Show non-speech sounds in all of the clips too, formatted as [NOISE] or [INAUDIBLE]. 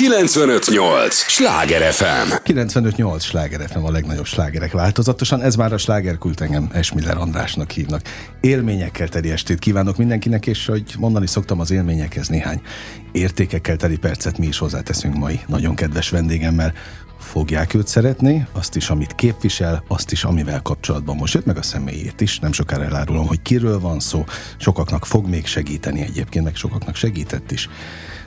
958! Sláger FM! 958 Sláger FM a legnagyobb slágerek változatosan. Ez már a slágerkult engem Esmiller Andrásnak hívnak. Élményekkel teli estét kívánok mindenkinek, és hogy mondani szoktam az élményekhez néhány értékekkel teli percet mi is hozzáteszünk mai nagyon kedves vendégemmel. Fogják őt szeretni, azt is, amit képvisel, azt is, amivel kapcsolatban most jött, meg a személyét is. Nem sokára elárulom, hogy kiről van szó. Sokaknak fog még segíteni egyébként, meg sokaknak segített is.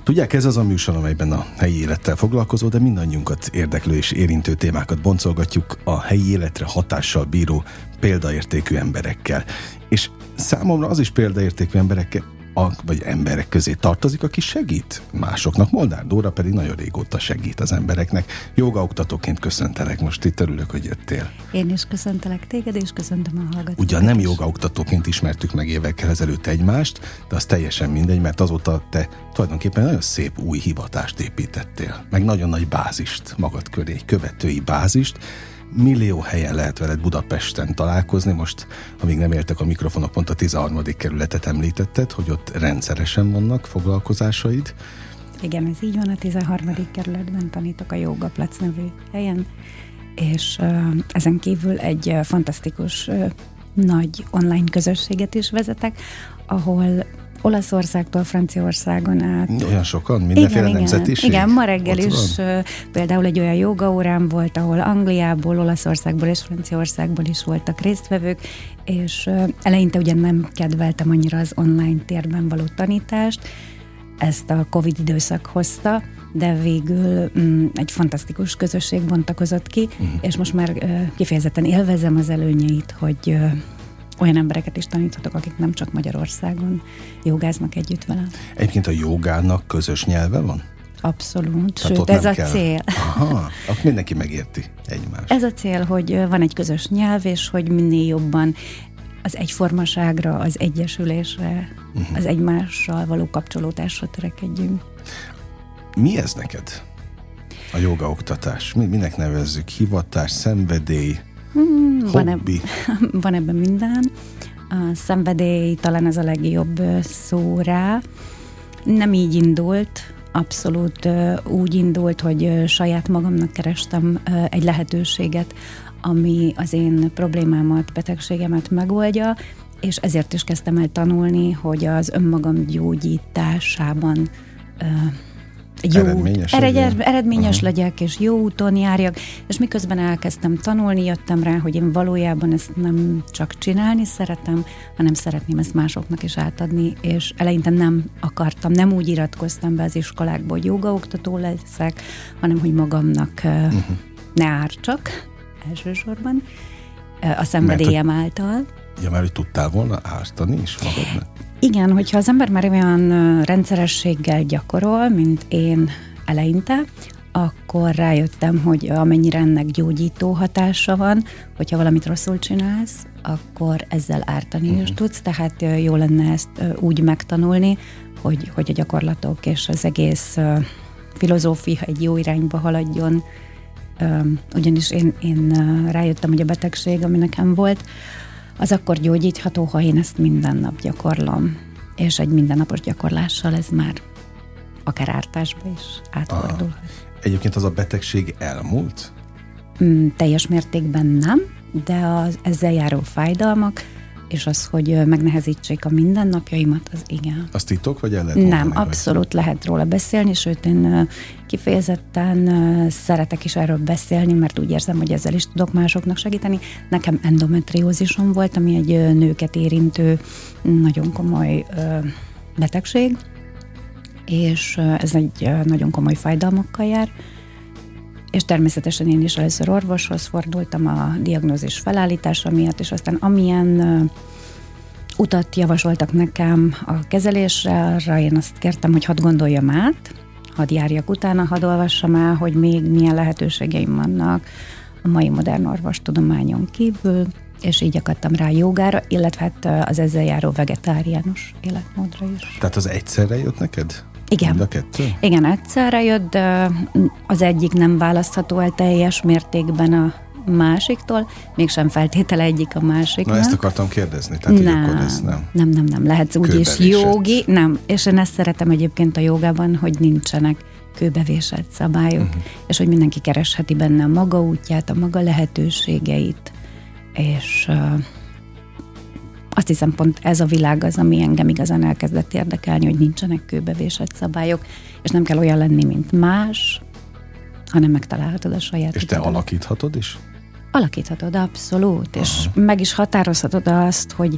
Tudják, ez az a műsor, amelyben a helyi élettel foglalkozó, de mindannyiunkat érdeklő és érintő témákat boncolgatjuk a helyi életre hatással bíró példaértékű emberekkel. És számomra az is példaértékű emberekkel, a, vagy emberek közé tartozik, aki segít másoknak. Moldár Dóra pedig nagyon régóta segít az embereknek. Jogaoktatóként köszöntelek, most itt örülök, hogy jöttél. Én is köszöntelek téged, és köszöntöm a hallgatókat. Ugyan nem jogaoktatóként ismertük meg évekkel ezelőtt egymást, de az teljesen mindegy, mert azóta te tulajdonképpen nagyon szép új hivatást építettél, meg nagyon nagy bázist magad köré, egy követői bázist, millió helyen lehet veled Budapesten találkozni. Most, amíg nem értek a mikrofonok, pont a 13. kerületet említetted, hogy ott rendszeresen vannak foglalkozásaid. Igen, ez így van, a 13. kerületben tanítok a Jóga Plac nevű helyen, és ezen kívül egy fantasztikus nagy online közösséget is vezetek, ahol Olaszországtól Franciaországon át. Olyan sokan? Mindenféle igen, nemzetiség? Igen, ma reggel Ott is van? például egy olyan jogaórám volt, ahol Angliából, Olaszországból és Franciaországból is voltak résztvevők, és eleinte ugye nem kedveltem annyira az online térben való tanítást, ezt a Covid időszak hozta, de végül mm, egy fantasztikus közösség bontakozott ki, uh-huh. és most már uh, kifejezetten élvezem az előnyeit, hogy uh, olyan embereket is taníthatok, akik nem csak Magyarországon jogáznak együtt velem. Egyébként a jogának közös nyelve van? Abszolút, Tehát sőt ez a kell. cél. Aha, akkor mindenki megérti egymást. Ez a cél, hogy van egy közös nyelv, és hogy minél jobban az egyformaságra, az egyesülésre, uh-huh. az egymással való kapcsolódásra törekedjünk. Mi ez neked? A jogaoktatás. Mi, minek nevezzük? Hivatás, szenvedély, Hmm, van, eb- [LAUGHS] van ebben minden. A szenvedély talán ez a legjobb szó rá. Nem így indult, abszolút úgy indult, hogy saját magamnak kerestem egy lehetőséget, ami az én problémámat, betegségemet megoldja, és ezért is kezdtem el tanulni, hogy az önmagam gyógyításában jó, eredményes, ered, eredményes uh-huh. legyek, és jó úton járjak, és miközben elkezdtem tanulni, jöttem rá, hogy én valójában ezt nem csak csinálni szeretem, hanem szeretném ezt másoknak is átadni, és eleinte nem akartam, nem úgy iratkoztam be az iskolákba, hogy jogaoktató leszek, hanem hogy magamnak uh-huh. ne ártsak elsősorban a szenvedélyem Mert, által. Ja, mert hogy tudtál volna ártani is magadnak? Igen, hogyha az ember már olyan rendszerességgel gyakorol, mint én eleinte, akkor rájöttem, hogy amennyire ennek gyógyító hatása van, hogyha valamit rosszul csinálsz, akkor ezzel ártani uh-huh. is mhm. tudsz, tehát jó lenne ezt úgy megtanulni, hogy, hogy a gyakorlatok és az egész filozófia egy jó irányba haladjon, ugyanis én, én rájöttem, hogy a betegség, ami nekem volt, az akkor gyógyítható, ha én ezt minden nap gyakorlom. És egy mindennapos gyakorlással ez már akár ártásba is átfordul. Egyébként az a betegség elmúlt? Mm, teljes mértékben nem, de az ezzel járó fájdalmak és az, hogy megnehezítsék a mindennapjaimat, az igen. Az titok, vagy el lehet mondani, Nem, abszolút vagy? lehet róla beszélni, sőt én kifejezetten szeretek is erről beszélni, mert úgy érzem, hogy ezzel is tudok másoknak segíteni. Nekem endometriózisom volt, ami egy nőket érintő nagyon komoly betegség, és ez egy nagyon komoly fájdalmakkal jár, és természetesen én is először orvoshoz fordultam a diagnózis felállítása miatt, és aztán amilyen utat javasoltak nekem a kezelésre, arra én azt kértem, hogy hadd gondoljam át, hadd járjak utána, hadd olvassam el, hogy még milyen lehetőségeim vannak a mai modern orvostudományon kívül, és így akadtam rá jogára, illetve hát az ezzel járó vegetáriánus életmódra is. Tehát az egyszerre jött neked? Igen. Mind a kettő? Igen, egyszerre jött, de az egyik nem választható el teljes mértékben a másiktól, mégsem feltétele egyik a másik. Na ezt akartam kérdezni, tehát nem, akkor ez nem. Nem, nem, nem, lehetsz úgy is jogi, nem, és én ezt szeretem egyébként a jogában, hogy nincsenek kőbevésett szabályok, uh-huh. és hogy mindenki keresheti benne a maga útját, a maga lehetőségeit, és uh, azt hiszem pont ez a világ az, ami engem igazán elkezdett érdekelni, hogy nincsenek kőbevésett szabályok, és nem kell olyan lenni, mint más, hanem megtalálhatod a saját És te utadat. alakíthatod is? Alakíthatod, abszolút, Aha. és meg is határozhatod azt, hogy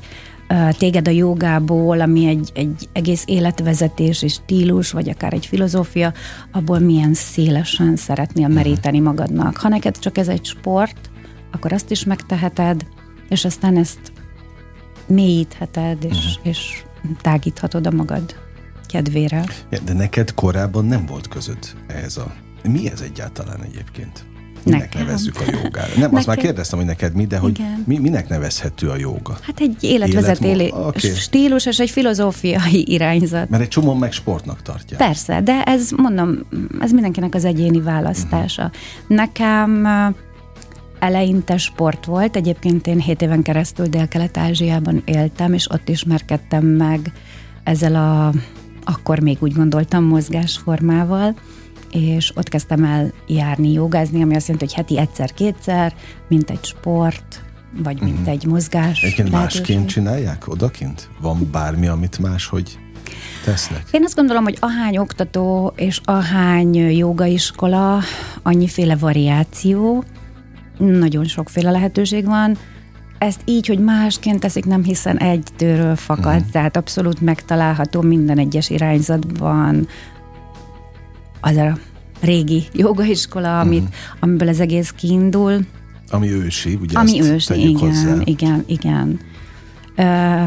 uh, téged a jogából, ami egy, egy egész életvezetés és stílus, vagy akár egy filozófia, abból milyen szélesen szeretnél meríteni magadnak. Ha neked csak ez egy sport, akkor azt is megteheted, és aztán ezt mélyítheted, és, uh-huh. és tágíthatod a magad kedvére. De neked korábban nem volt között ez a... Mi ez egyáltalán egyébként? Minek Nekem. nevezzük a jogára? Nem, Nekem. azt már kérdeztem, hogy neked mi, de hogy mi, minek nevezhető a joga? Hát egy életvezetélé okay. stílus és egy filozófiai [LAUGHS] irányzat. Mert egy csomó meg sportnak tartja. Persze, de ez mondom, ez mindenkinek az egyéni választása. Uh-huh. Nekem eleinte sport volt, egyébként én 7 éven keresztül Dél-Kelet-Ázsiában éltem, és ott ismerkedtem meg ezzel a, akkor még úgy gondoltam, mozgásformával, és ott kezdtem el járni, jogázni, ami azt jelenti, hogy heti egyszer-kétszer, mint egy sport, vagy mint mm. egy mozgás. Egyébként másként csinálják odakint? Van bármi, amit máshogy tesznek? Én azt gondolom, hogy ahány oktató és ahány jogaiskola, annyiféle variáció, nagyon sokféle lehetőség van. Ezt így, hogy másként teszik, nem hiszen egy tőről fakad, uh-huh. tehát abszolút megtalálható minden egyes irányzatban az a régi jogaiskola, amit, uh-huh. amiből az egész kiindul. Ami ősi, ugye Ami ősi, igen, hozzá. igen, igen.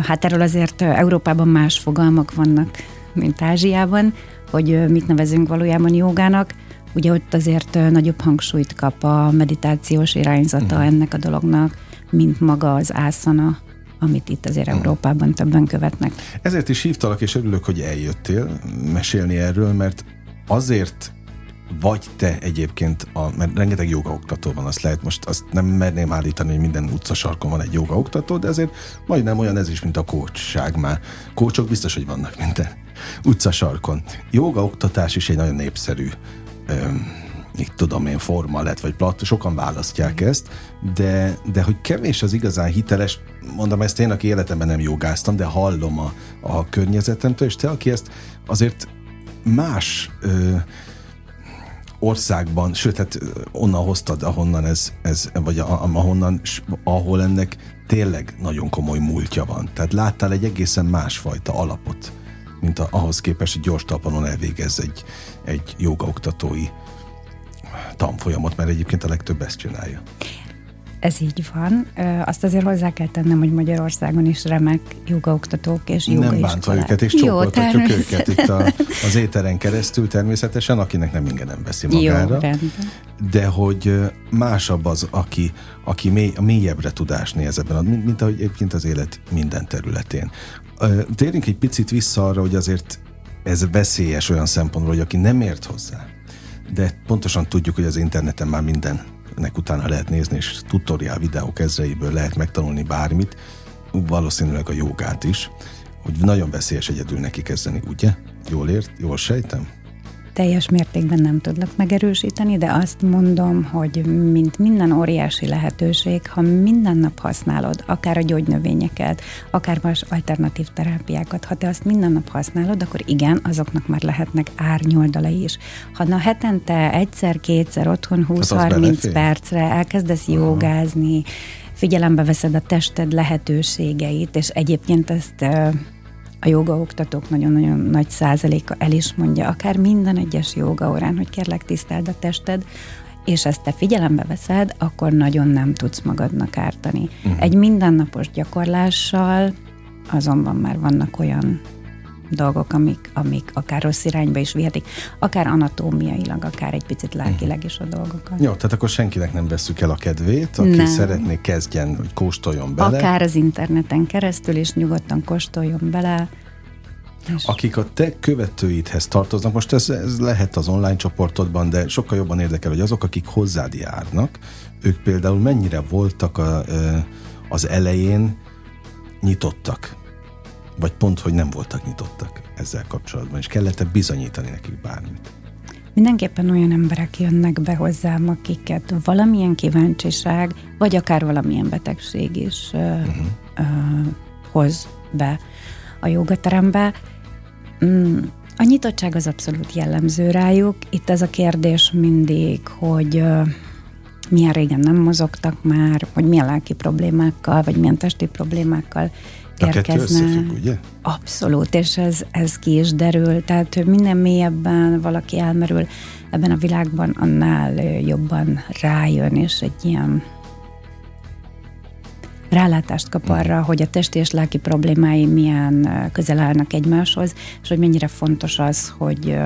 Hát erről azért Európában más fogalmak vannak, mint Ázsiában, hogy mit nevezünk valójában jogának. Ugye ott azért nagyobb hangsúlyt kap a meditációs irányzata uh-huh. ennek a dolognak, mint maga az ászana, amit itt azért uh-huh. Európában többen követnek. Ezért is hívtalak, és örülök, hogy eljöttél mesélni erről, mert azért vagy te egyébként, a, mert rengeteg jogaoktató van, azt lehet most, azt nem merném állítani, hogy minden utcasarkon van egy jogaoktató, de azért majdnem olyan ez is, mint a kócsság már. Kócsok biztos, hogy vannak minden utcasarkon. Jogaoktatás is egy nagyon népszerű mit tudom én, forma lett, vagy plat, sokan választják ezt, de, de hogy kevés az igazán hiteles, mondom ezt én, aki életemben nem jogáztam, de hallom a, a környezetemtől, és te, aki ezt azért más ö, országban, sőt, hát onnan hoztad, ahonnan ez, ez vagy ahonnan, ahol ennek tényleg nagyon komoly múltja van. Tehát láttál egy egészen másfajta alapot, mint a, ahhoz képest, hogy gyors talpanon elvégez egy, egy jogaoktatói tanfolyamot, mert egyébként a legtöbb ezt csinálja. Ez így van. Azt azért hozzá kell tennem, hogy Magyarországon is remek jogaoktatók és jogaiskolák. Nem bántva őket, és csoportatjuk őket itt a, az éteren keresztül természetesen, akinek nem ingyen nem veszi magára. Jó, de hogy másabb az, aki, aki mély, mélyebbre tudás néz ebben, mint, mint ahogy egyébként az élet minden területén. Térjünk egy picit vissza arra, hogy azért ez veszélyes olyan szempontból, hogy aki nem ért hozzá, de pontosan tudjuk, hogy az interneten már mindennek utána lehet nézni, és tutoriál videók ezreiből lehet megtanulni bármit, valószínűleg a jogát is, hogy nagyon veszélyes egyedül neki kezdeni, ugye? Jól ért? Jól sejtem? Teljes mértékben nem tudlak megerősíteni, de azt mondom, hogy mint minden óriási lehetőség, ha minden nap használod, akár a gyógynövényeket, akár más alternatív terápiákat, ha te azt minden nap használod, akkor igen, azoknak már lehetnek árnyoldalai is. Ha na hetente egyszer-kétszer otthon 20-30 hát percre elkezdesz jogázni, figyelembe veszed a tested lehetőségeit, és egyébként ezt a jogaoktatók nagyon-nagyon nagy százaléka el is mondja, akár minden egyes jogaórán, hogy kérlek tiszteld a tested, és ezt te figyelembe veszed, akkor nagyon nem tudsz magadnak ártani. Uh-huh. Egy mindennapos gyakorlással azonban már vannak olyan dolgok, amik, amik akár rossz irányba is vihetik, akár anatómiailag, akár egy picit lelkileg is a dolgokat. Jó, tehát akkor senkinek nem veszük el a kedvét, aki nem. szeretné kezdjen, hogy kóstoljon bele. Akár az interneten keresztül is nyugodtan kóstoljon bele. És... Akik a te követőidhez tartoznak, most ez, ez lehet az online csoportodban, de sokkal jobban érdekel, hogy azok, akik hozzád járnak, ők például mennyire voltak a, az elején nyitottak vagy pont, hogy nem voltak nyitottak ezzel kapcsolatban, és kellett bizonyítani nekik bármit? mindenképpen olyan emberek jönnek be hozzám, akiket valamilyen kíváncsiság, vagy akár valamilyen betegség is uh-huh. uh, hoz be a jogaterembe. Mm, a nyitottság az abszolút jellemző rájuk. Itt ez a kérdés mindig, hogy uh, milyen régen nem mozogtak már, hogy milyen lelki problémákkal, vagy milyen testi problémákkal érkezne. Összefügg, ugye? Abszolút, és ez, ez ki is derül. Tehát hogy minden mélyebben valaki elmerül ebben a világban, annál jobban rájön, és egy ilyen rálátást kap arra, hogy a testi és lelki problémái milyen közel állnak egymáshoz, és hogy mennyire fontos az, hogy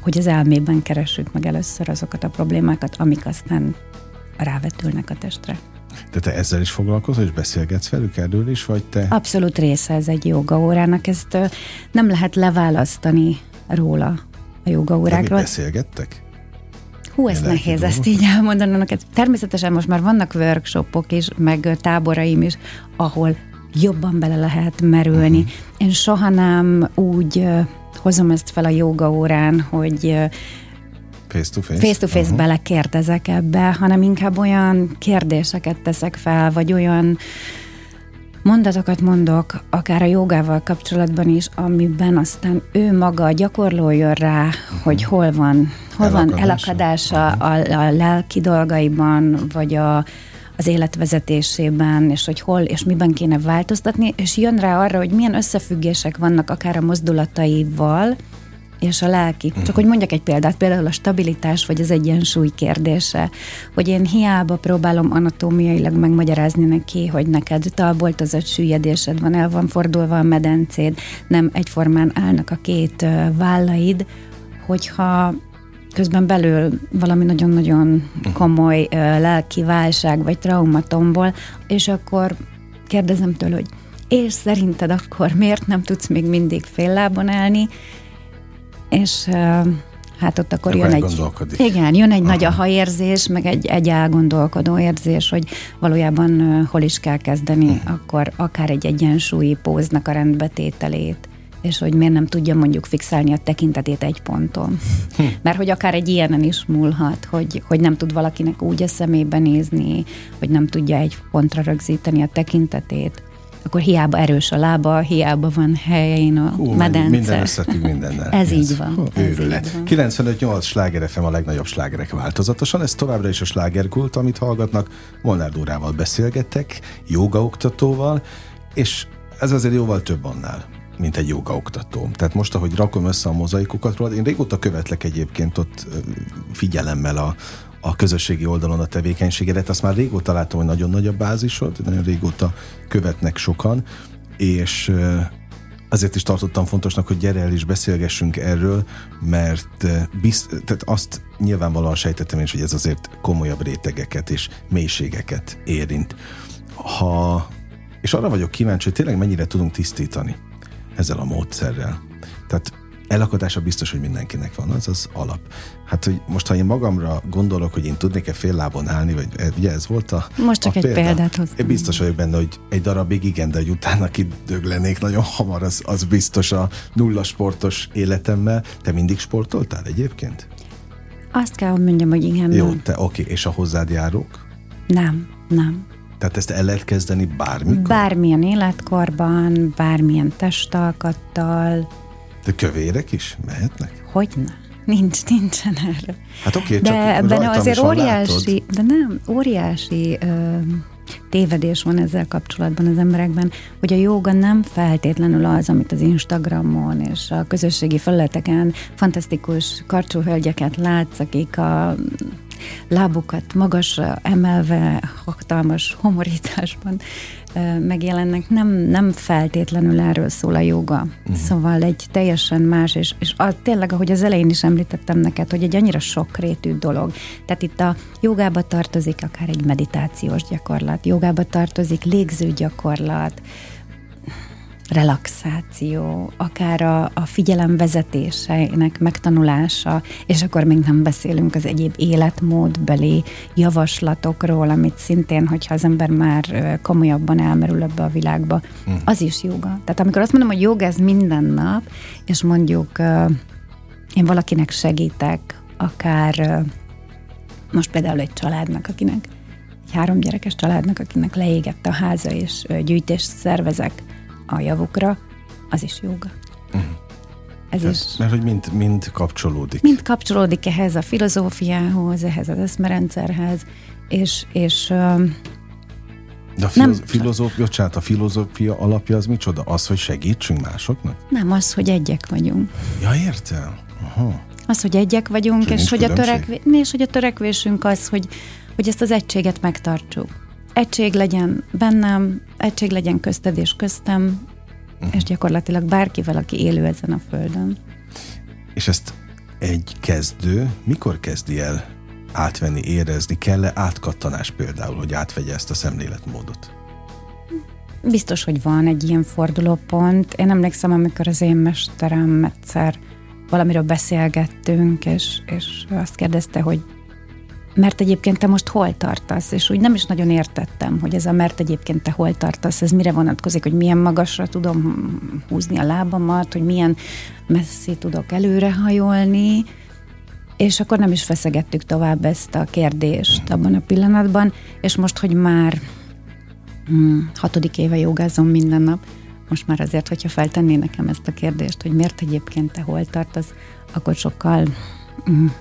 hogy az elmében keressük meg először azokat a problémákat, amik aztán rávetülnek a testre. De te ezzel is foglalkozol, és beszélgetsz velük erről is, vagy te? Abszolút része ez egy jogaórának, ezt nem lehet leválasztani róla a jogaórákról. De beszélgettek? Hú, ez nehéz ezt így elmondani. Természetesen most már vannak workshopok is, meg táboraim is, ahol jobban bele lehet merülni. Uh-huh. Én soha nem úgy hozom ezt fel a joga órán, hogy face-to-face, face-to-face uh-huh. belekérdezek ebbe, hanem inkább olyan kérdéseket teszek fel, vagy olyan mondatokat mondok, akár a jogával kapcsolatban is, amiben aztán ő maga a gyakorló jön rá, uh-huh. hogy hol van, hol elakadása. van elakadása uh-huh. a, a lelki dolgaiban, vagy a, az életvezetésében, és hogy hol és miben kéne változtatni, és jön rá arra, hogy milyen összefüggések vannak akár a mozdulataival, és a lelki. Csak hogy mondjak egy példát, például a stabilitás vagy az egyensúly kérdése, hogy én hiába próbálom anatómiailag megmagyarázni neki, hogy neked talbolt az egy süllyedésed van, el van fordulva a medencéd, nem egyformán állnak a két vállaid, hogyha közben belül valami nagyon-nagyon komoly uh, lelki válság vagy traumatombol, és akkor kérdezem tőle, hogy és szerinted akkor miért nem tudsz még mindig fél lábon állni? És hát ott akkor, jön egy... Igen, jön egy Aha. nagy aha-érzés, meg egy, egy elgondolkodó érzés, hogy valójában hol is kell kezdeni, uh-huh. akkor akár egy egyensúlyi póznak a rendbetételét és hogy miért nem tudja mondjuk fixálni a tekintetét egy ponton. Hm. Mert hogy akár egy ilyenen is múlhat, hogy, hogy nem tud valakinek úgy a szemébe nézni, hogy nem tudja egy pontra rögzíteni a tekintetét, akkor hiába erős a lába, hiába van helyén a Hú, medence. Minden összefügg mindennel. ez, ez így van. Van. 95-8 sláger FM a legnagyobb slágerek változatosan. Ez továbbra is a slágerkult, amit hallgatnak. Molnár Dórával beszélgettek, jogaoktatóval, és ez azért jóval több annál mint egy jogaoktató. Tehát most, ahogy rakom össze a mozaikokat róla, én régóta követlek egyébként ott figyelemmel a, a közösségi oldalon a tevékenységedet, azt már régóta látom, hogy nagyon nagy a bázisod, nagyon régóta követnek sokan, és azért is tartottam fontosnak, hogy gyere el és beszélgessünk erről, mert bizt, tehát azt nyilvánvalóan sejtettem is, hogy ez azért komolyabb rétegeket és mélységeket érint. Ha, és arra vagyok kíváncsi, hogy tényleg mennyire tudunk tisztítani ezzel a módszerrel. Tehát elakadása biztos, hogy mindenkinek van, az az alap. Hát, hogy most, ha én magamra gondolok, hogy én tudnék-e fél lábon állni, vagy eh, ugye ez volt a Most csak a egy példa. példát hoztam. Én biztos vagyok benne, hogy egy darabig igen, de hogy utána kidöglenék nagyon hamar, az, az biztos a nulla sportos életemmel. Te mindig sportoltál egyébként? Azt kell, hogy mondjam, hogy igen. Jó, te oké, és a hozzád járók? Nem, nem. Tehát ezt el lehet kezdeni bármikor? Bármilyen életkorban, bármilyen testalkattal. De kövérek is mehetnek? Hogyne. Nincs, nincsen erre. Hát oké, de csak ebben azért óriási, látod. de nem, óriási ö, tévedés van ezzel kapcsolatban az emberekben, hogy a jóga nem feltétlenül az, amit az Instagramon és a közösségi felületeken fantasztikus karcsú hölgyeket látsz, akik a lábukat magasra emelve, hatalmas homorításban megjelennek, nem, nem feltétlenül erről szól a joga. Uh-huh. Szóval egy teljesen más, és, és a, tényleg, ahogy az elején is említettem neked, hogy egy annyira sokrétű dolog. Tehát itt a jogába tartozik akár egy meditációs gyakorlat, jogába tartozik légző gyakorlat, relaxáció, akár a, a figyelem vezetéseinek megtanulása, és akkor még nem beszélünk az egyéb életmódbeli javaslatokról, amit szintén, hogyha az ember már komolyabban elmerül ebbe a világba, mm. az is joga. Tehát amikor azt mondom, hogy joga ez minden nap, és mondjuk én valakinek segítek, akár most például egy családnak, akinek egy három gyerekes családnak, akinek leégett a háza, és gyűjtést szervezek a javukra, az is joga. Uh-huh. Ez Tehát, is. Mert hogy mind, mind kapcsolódik. Mind kapcsolódik ehhez a filozófiához, ehhez az eszmerendszerhez, és, és de a filoz- nem, filozófia, bocsánat, a filozófia alapja az micsoda? Az, hogy segítsünk másoknak? Nem, az, hogy egyek vagyunk. Ja, értem. Aha. Az, hogy egyek vagyunk, és, és hogy, a törekvé- és hogy a törekvésünk az, hogy, hogy ezt az egységet megtartsuk. Egység legyen bennem, egység legyen közted és köztem, uh-huh. és gyakorlatilag bárkivel, aki élő ezen a földön. És ezt egy kezdő mikor kezdi el átvenni, érezni? Kell-e átkattanás például, hogy átvegye ezt a szemléletmódot? Biztos, hogy van egy ilyen fordulópont. Én emlékszem, amikor az én mesterem egyszer valamiről beszélgettünk, és, és azt kérdezte, hogy mert egyébként te most hol tartasz? És úgy nem is nagyon értettem, hogy ez a mert egyébként te hol tartasz, ez mire vonatkozik, hogy milyen magasra tudom húzni a lábamat, hogy milyen messzi tudok előrehajolni, és akkor nem is feszegettük tovább ezt a kérdést abban a pillanatban, és most, hogy már hmm, hatodik éve jogázom minden nap, most már azért, hogyha feltenné nekem ezt a kérdést, hogy miért egyébként te hol tartasz, akkor sokkal hmm,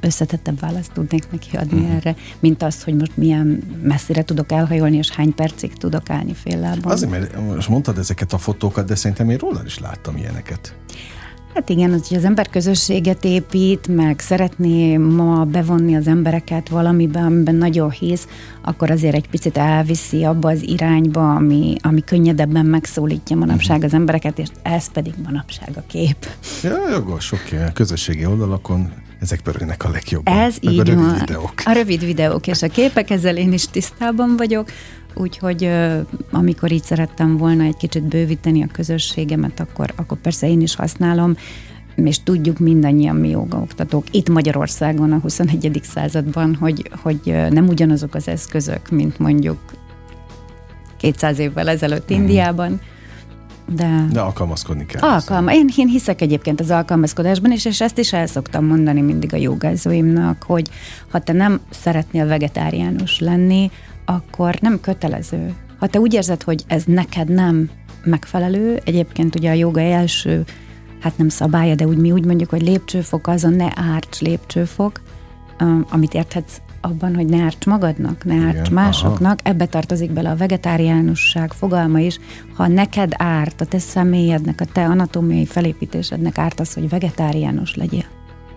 összetettebb választ tudnék neki adni uh-huh. erre, mint az, hogy most milyen messzire tudok elhajolni, és hány percig tudok állni fél lábon. Azért, mert most mondtad ezeket a fotókat, de szerintem én róla is láttam ilyeneket. Hát igen, hogy az ember közösséget épít, meg szeretné ma bevonni az embereket valamiben, amiben nagyon hisz, akkor azért egy picit elviszi abba az irányba, ami, ami könnyedebben megszólítja manapság uh-huh. az embereket, és ez pedig manapság a kép. Ja, jogos, oké. Okay. Közösségi oldalakon ezek pörögnek a legjobban. Ez Meg így a rövid van. videók. A rövid videók és a képek, ezzel én is tisztában vagyok. Úgyhogy amikor így szerettem volna egy kicsit bővíteni a közösségemet, akkor, akkor persze én is használom, és tudjuk mindannyian mi jogaoktatók itt Magyarországon a 21. században, hogy, hogy nem ugyanazok az eszközök, mint mondjuk 200 évvel ezelőtt mm. Indiában, de, de alkalmazkodni kell. Alkalma. Én, én hiszek egyébként az alkalmazkodásban, és, és ezt is el szoktam mondani mindig a jogázóimnak, hogy ha te nem szeretnél vegetáriánus lenni, akkor nem kötelező. Ha te úgy érzed, hogy ez neked nem megfelelő, egyébként ugye a joga első, hát nem szabálya, de úgy mi úgy mondjuk, hogy lépcsőfok az a ne árts lépcsőfok, amit érthetsz abban, hogy ne árts magadnak, ne árts Igen, másoknak, aha. ebbe tartozik bele a vegetáriánusság fogalma is. Ha neked árt, a te személyednek, a te anatómiai felépítésednek árt az, hogy vegetáriánus legyél,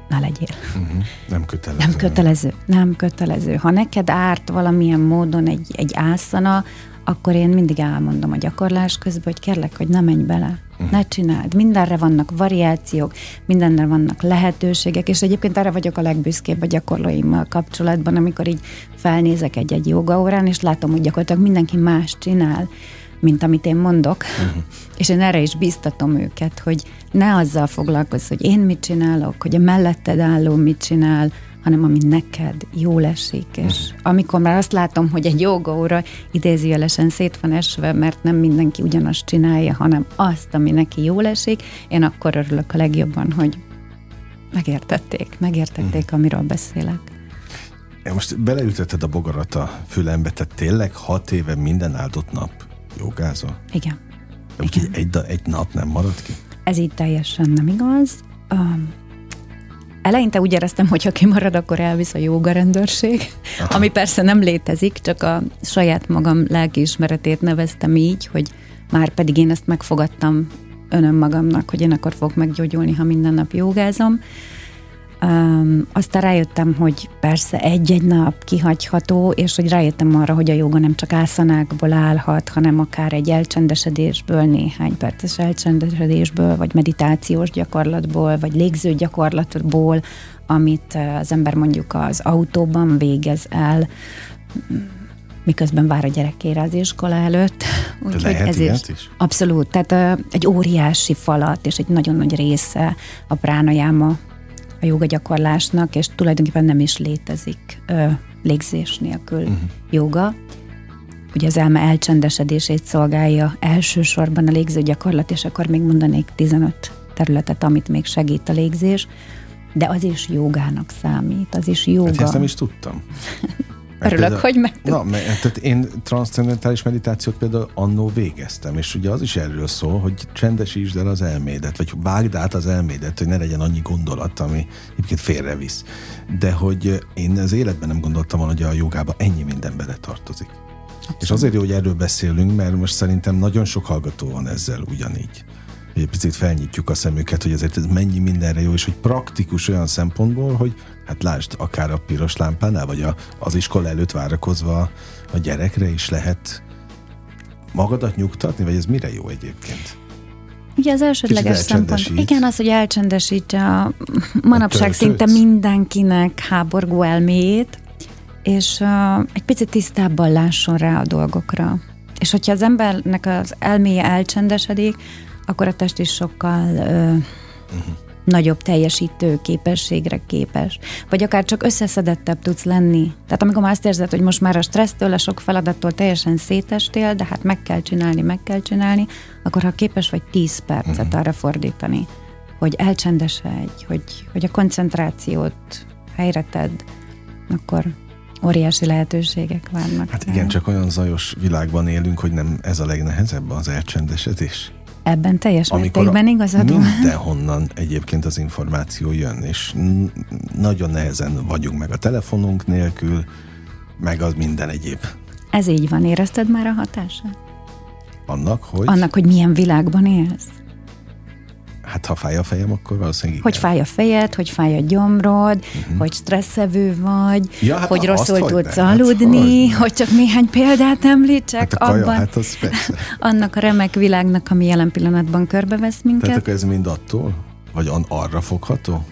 ne legyél. Uh-huh. Nem kötelező. Nem kötelező, nem kötelező. Ha neked árt valamilyen módon egy, egy ászana, akkor én mindig elmondom a gyakorlás közben, hogy kérlek, hogy ne menj bele. Uh-huh. Ne csináld. Mindenre vannak variációk, mindenre vannak lehetőségek, és egyébként erre vagyok a legbüszkébb a gyakorlóimmal kapcsolatban, amikor így felnézek egy-egy jogaórán, és látom, hogy gyakorlatilag mindenki más csinál mint amit én mondok, uh-huh. [LAUGHS] és én erre is biztatom őket, hogy ne azzal foglalkozz, hogy én mit csinálok, hogy a melletted álló mit csinál, hanem ami neked jól esik. És uh-huh. amikor már azt látom, hogy egy jogaóra idézőjelesen szét van esve, mert nem mindenki ugyanazt csinálja, hanem azt, ami neki jól esik, én akkor örülök a legjobban, hogy megértették, megértették, uh-huh. amiről beszélek. Most beleütötted a bogarat a fülembe, tehát tényleg hat éve minden áldott nap jogázol? Igen. Igen. Egy, egy nap nem marad ki? Ez így teljesen nem igaz. Um, eleinte úgy éreztem, hogy ha kimarad, akkor elvisz a joga rendőrség, Aha. ami persze nem létezik, csak a saját magam lelkiismeretét neveztem így, hogy már pedig én ezt megfogadtam önöm magamnak, hogy én akkor fogok meggyógyulni, ha minden nap jogázom. Um, aztán rájöttem, hogy persze egy-egy nap kihagyható, és hogy rájöttem arra, hogy a joga nem csak ászanákból állhat, hanem akár egy elcsendesedésből, néhány perces elcsendesedésből, vagy meditációs gyakorlatból, vagy légző gyakorlatból, amit az ember mondjuk az autóban végez el, miközben vár a gyerekére az iskola előtt. Úgyhogy ez is, is? Abszolút. Tehát egy óriási falat és egy nagyon nagy része a pránajáma a joga gyakorlásnak, és tulajdonképpen nem is létezik ö, légzés nélkül uh-huh. joga. Ugye az elme elcsendesedését szolgálja elsősorban a légző gyakorlat, és akkor még mondanék 15 területet, amit még segít a légzés, de az is jogának számít, az is joga. Hát ezt nem is tudtam. [LAUGHS] Örülök, például, hogy meg. Na, mert, tehát én transzcendentális meditációt például annó végeztem, és ugye az is erről szól, hogy csendesítsd el az elmédet, vagy vágd át az elmédet, hogy ne legyen annyi gondolat, ami egyébként félrevisz. De hogy én az életben nem gondoltam volna, hogy a jogába ennyi minden bele tartozik. Abszolút. És azért jó, hogy erről beszélünk, mert most szerintem nagyon sok hallgató van ezzel ugyanígy egy picit felnyitjuk a szemüket, hogy ezért ez mennyi mindenre jó, és hogy praktikus olyan szempontból, hogy hát lásd, akár a piros lámpánál, vagy a, az iskola előtt várakozva a gyerekre is lehet magadat nyugtatni, vagy ez mire jó egyébként? Ugye az elsődleges szempont, igen, az, hogy elcsendesítse a manapság szinte mindenkinek háborgó elméjét, és uh, egy picit tisztábban lásson rá a dolgokra. És hogyha az embernek az elméje elcsendesedik, akkor a test is sokkal ö, uh-huh. nagyobb teljesítő képességre képes. Vagy akár csak összeszedettebb tudsz lenni. Tehát amikor már azt érzed, hogy most már a stressztől, a sok feladattól teljesen szétestél, de hát meg kell csinálni, meg kell csinálni, akkor ha képes vagy 10 percet uh-huh. arra fordítani, hogy elcsendesedj, hogy, hogy a koncentrációt helyre tedd, akkor óriási lehetőségek vannak. Hát igen, csak olyan zajos világban élünk, hogy nem ez a legnehezebb az elcsendesedés. Ebben teljes mértékben igazad van. Mindenhonnan egyébként az információ jön, és nagyon nehezen vagyunk meg a telefonunk nélkül, meg az minden egyéb. Ez így van, érezted már a hatását? Annak, hogy? Annak, hogy milyen világban élsz. Hát ha fáj a fejem, akkor valószínűleg igen. Hogy fáj a fejed, hogy fáj a gyomrod, uh-huh. hogy stresszevő vagy, ja, hát hogy rosszul tudsz hát aludni, hát, hogy csak néhány példát említsek hát abban. Hát az [LAUGHS] annak a remek világnak, ami jelen pillanatban körbevesz minket. Tehát akkor ez mind attól? Vagy arra fogható?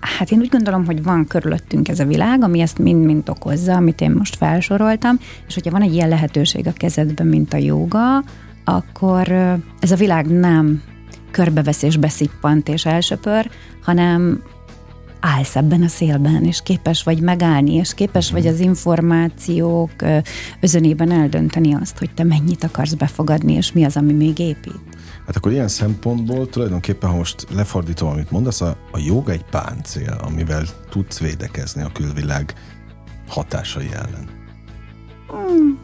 Hát én úgy gondolom, hogy van körülöttünk ez a világ, ami ezt mind-mind okozza, amit én most felsoroltam, és hogyha van egy ilyen lehetőség a kezedben, mint a joga, akkor ez a világ nem körbevesz és beszippant és elsöpör, hanem állsz ebben a szélben, és képes vagy megállni, és képes vagy az információk özönében eldönteni azt, hogy te mennyit akarsz befogadni, és mi az, ami még épít. Hát akkor ilyen szempontból tulajdonképpen, ha most lefordítom, amit mondasz, a, a joga egy páncél, amivel tudsz védekezni a külvilág hatásai ellen. Hmm.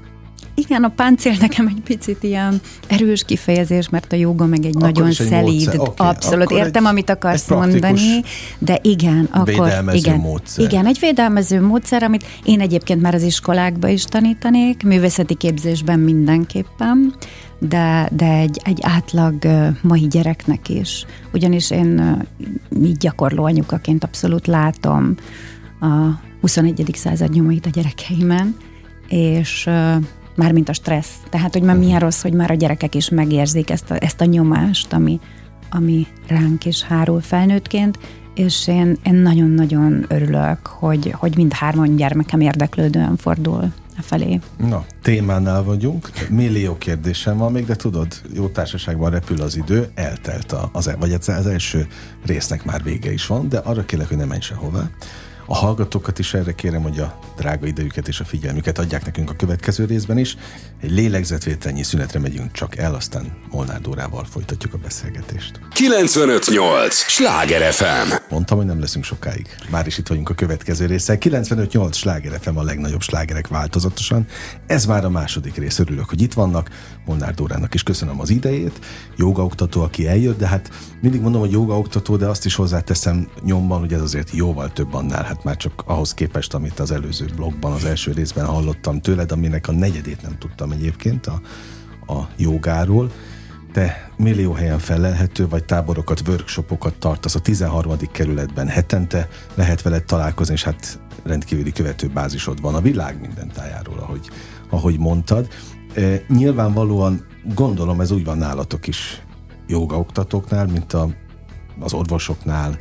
Igen, a páncél nekem egy picit ilyen erős kifejezés, mert a joga meg egy akkor nagyon szelíd. Egy okay, abszolút értem, egy, amit akarsz mondani, de igen, akkor igen, módszer. igen, egy védelmező módszer, amit én egyébként már az iskolákba is tanítanék, művészeti képzésben mindenképpen, de, de egy, egy átlag mai gyereknek is. Ugyanis én így gyakorló anyukaként abszolút látom a 21. század nyomait a gyerekeimen, és mármint a stressz. Tehát, hogy már mhm. milyen rossz, hogy már a gyerekek is megérzik ezt a, ezt a nyomást, ami, ami ránk is hárul felnőttként, és én, én nagyon-nagyon örülök, hogy, hogy mind hárman gyermekem érdeklődően fordul a felé. Na, témánál vagyunk, millió kérdésem van még, de tudod, jó társaságban repül az idő, eltelt az, vagy az első résznek már vége is van, de arra kérlek, hogy ne menj sehová. A hallgatókat is erre kérem, hogy a drága idejüket és a figyelmüket adják nekünk a következő részben is. Egy lélegzetvételnyi szünetre megyünk csak el, aztán Molnár Dórával folytatjuk a beszélgetést. 958! Sláger FM! Mondtam, hogy nem leszünk sokáig. Már is itt vagyunk a következő része. 958 Sláger FM a legnagyobb slágerek változatosan. Ez már a második rész. Örülök, hogy itt vannak. Molnár Dórának is köszönöm az idejét. Jogaoktató, aki eljött, de hát mindig mondom, hogy jogaoktató, de azt is hozzáteszem nyomban, hogy ez azért jóval több annál. Hát már csak ahhoz képest, amit az előző blogban, az első részben hallottam tőled, aminek a negyedét nem tudtam egyébként a, a jogáról. Te millió helyen felelhető, vagy táborokat, workshopokat tartasz a 13. kerületben hetente, lehet veled találkozni, és hát rendkívüli követőbázisod van a világ minden tájáról, ahogy, ahogy mondtad. Nyilvánvalóan gondolom ez úgy van nálatok is jogaoktatóknál, mint a, az orvosoknál,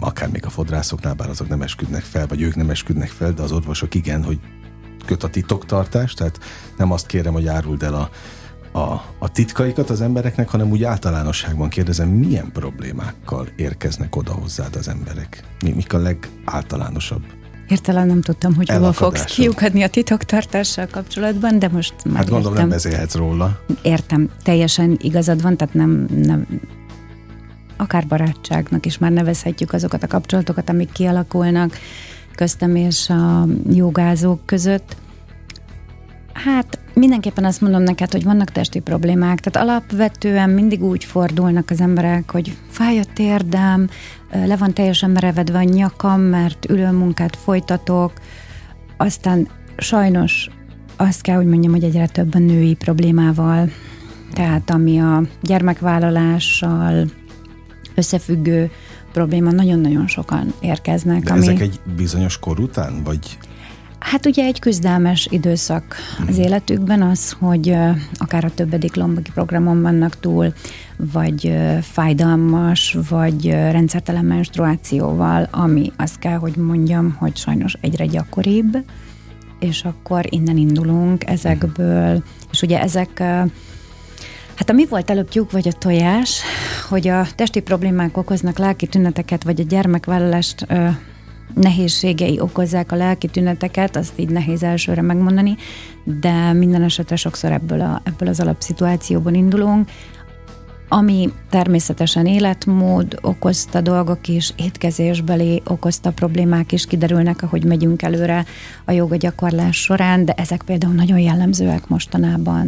akár még a fodrászoknál, bár azok nem esküdnek fel, vagy ők nem esküdnek fel, de az orvosok igen, hogy köt a titoktartás, tehát nem azt kérem, hogy áruld el a, a, a titkaikat az embereknek, hanem úgy általánosságban kérdezem, milyen problémákkal érkeznek oda hozzád az emberek? Mi, mik a legáltalánosabb? Értelen nem tudtam, hogy hova fogsz kiukadni a titoktartással kapcsolatban, de most már Hát gondolom értem. nem beszélhetsz róla. Értem, teljesen igazad van, tehát nem, nem akár barátságnak is már nevezhetjük azokat a kapcsolatokat, amik kialakulnak köztem és a jogázók között. Hát mindenképpen azt mondom neked, hogy vannak testi problémák, tehát alapvetően mindig úgy fordulnak az emberek, hogy fáj a térdem, le van teljesen merevedve a nyakam, mert ülőmunkát folytatok, aztán sajnos azt kell, hogy mondjam, hogy egyre több a női problémával, tehát ami a gyermekvállalással összefüggő probléma, nagyon-nagyon sokan érkeznek. De ami... ezek egy bizonyos kor után, vagy Hát ugye egy küzdelmes időszak az életükben az, hogy akár a többedik lombaki programon vannak túl, vagy fájdalmas, vagy rendszertelen menstruációval, ami azt kell, hogy mondjam, hogy sajnos egyre gyakoribb, és akkor innen indulunk ezekből, és ugye ezek Hát a mi volt előbb tyúk vagy a tojás, hogy a testi problémák okoznak lelki tüneteket, vagy a gyermekvállalást nehézségei okozzák a lelki tüneteket, azt így nehéz elsőre megmondani, de minden esetre sokszor ebből, a, ebből az alapszituációban indulunk, ami természetesen életmód okozta dolgok is, étkezésbeli okozta problémák is kiderülnek, ahogy megyünk előre a joga gyakorlás során, de ezek például nagyon jellemzőek mostanában.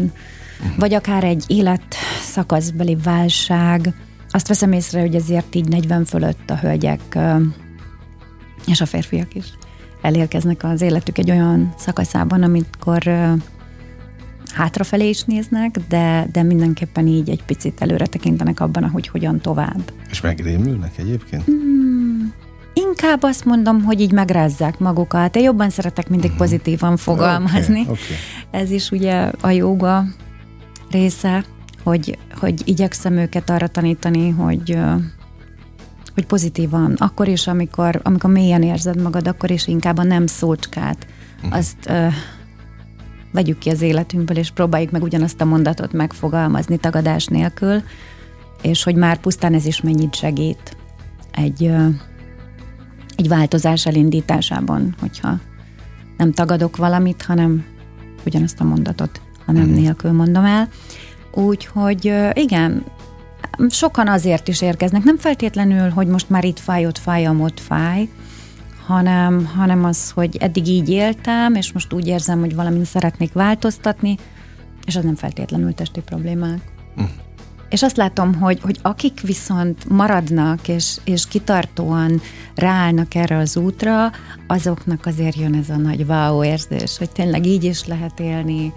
Uh-huh. Vagy akár egy életszakaszbeli válság. Azt veszem észre, hogy ezért így 40 fölött a hölgyek és a férfiak is elérkeznek az életük egy olyan szakaszában, amikor hátrafelé is néznek, de, de mindenképpen így egy picit előre tekintenek abban, hogy hogyan tovább. És megrémülnek egyébként? Hmm, inkább azt mondom, hogy így megrázzák magukat. Én jobban szeretek mindig uh-huh. pozitívan fogalmazni. Okay, okay. Ez is ugye a joga része, hogy, hogy igyekszem őket arra tanítani, hogy hogy pozitívan, akkor is, amikor, amikor mélyen érzed magad, akkor is inkább a nem szócskát, uh-huh. azt uh, vegyük ki az életünkből, és próbáljuk meg ugyanazt a mondatot megfogalmazni tagadás nélkül, és hogy már pusztán ez is mennyit segít egy, uh, egy változás elindításában, hogyha nem tagadok valamit, hanem ugyanazt a mondatot, ha nem uh-huh. nélkül mondom el. Úgyhogy igen, sokan azért is érkeznek, nem feltétlenül, hogy most már itt fáj, ott fáj, ott fáj, hanem, hanem az, hogy eddig így éltem, és most úgy érzem, hogy valamint szeretnék változtatni, és az nem feltétlenül testi problémák. Mm. És azt látom, hogy, hogy akik viszont maradnak, és, és kitartóan ráállnak erre az útra, azoknak azért jön ez a nagy wow érzés, hogy tényleg így is lehet élni,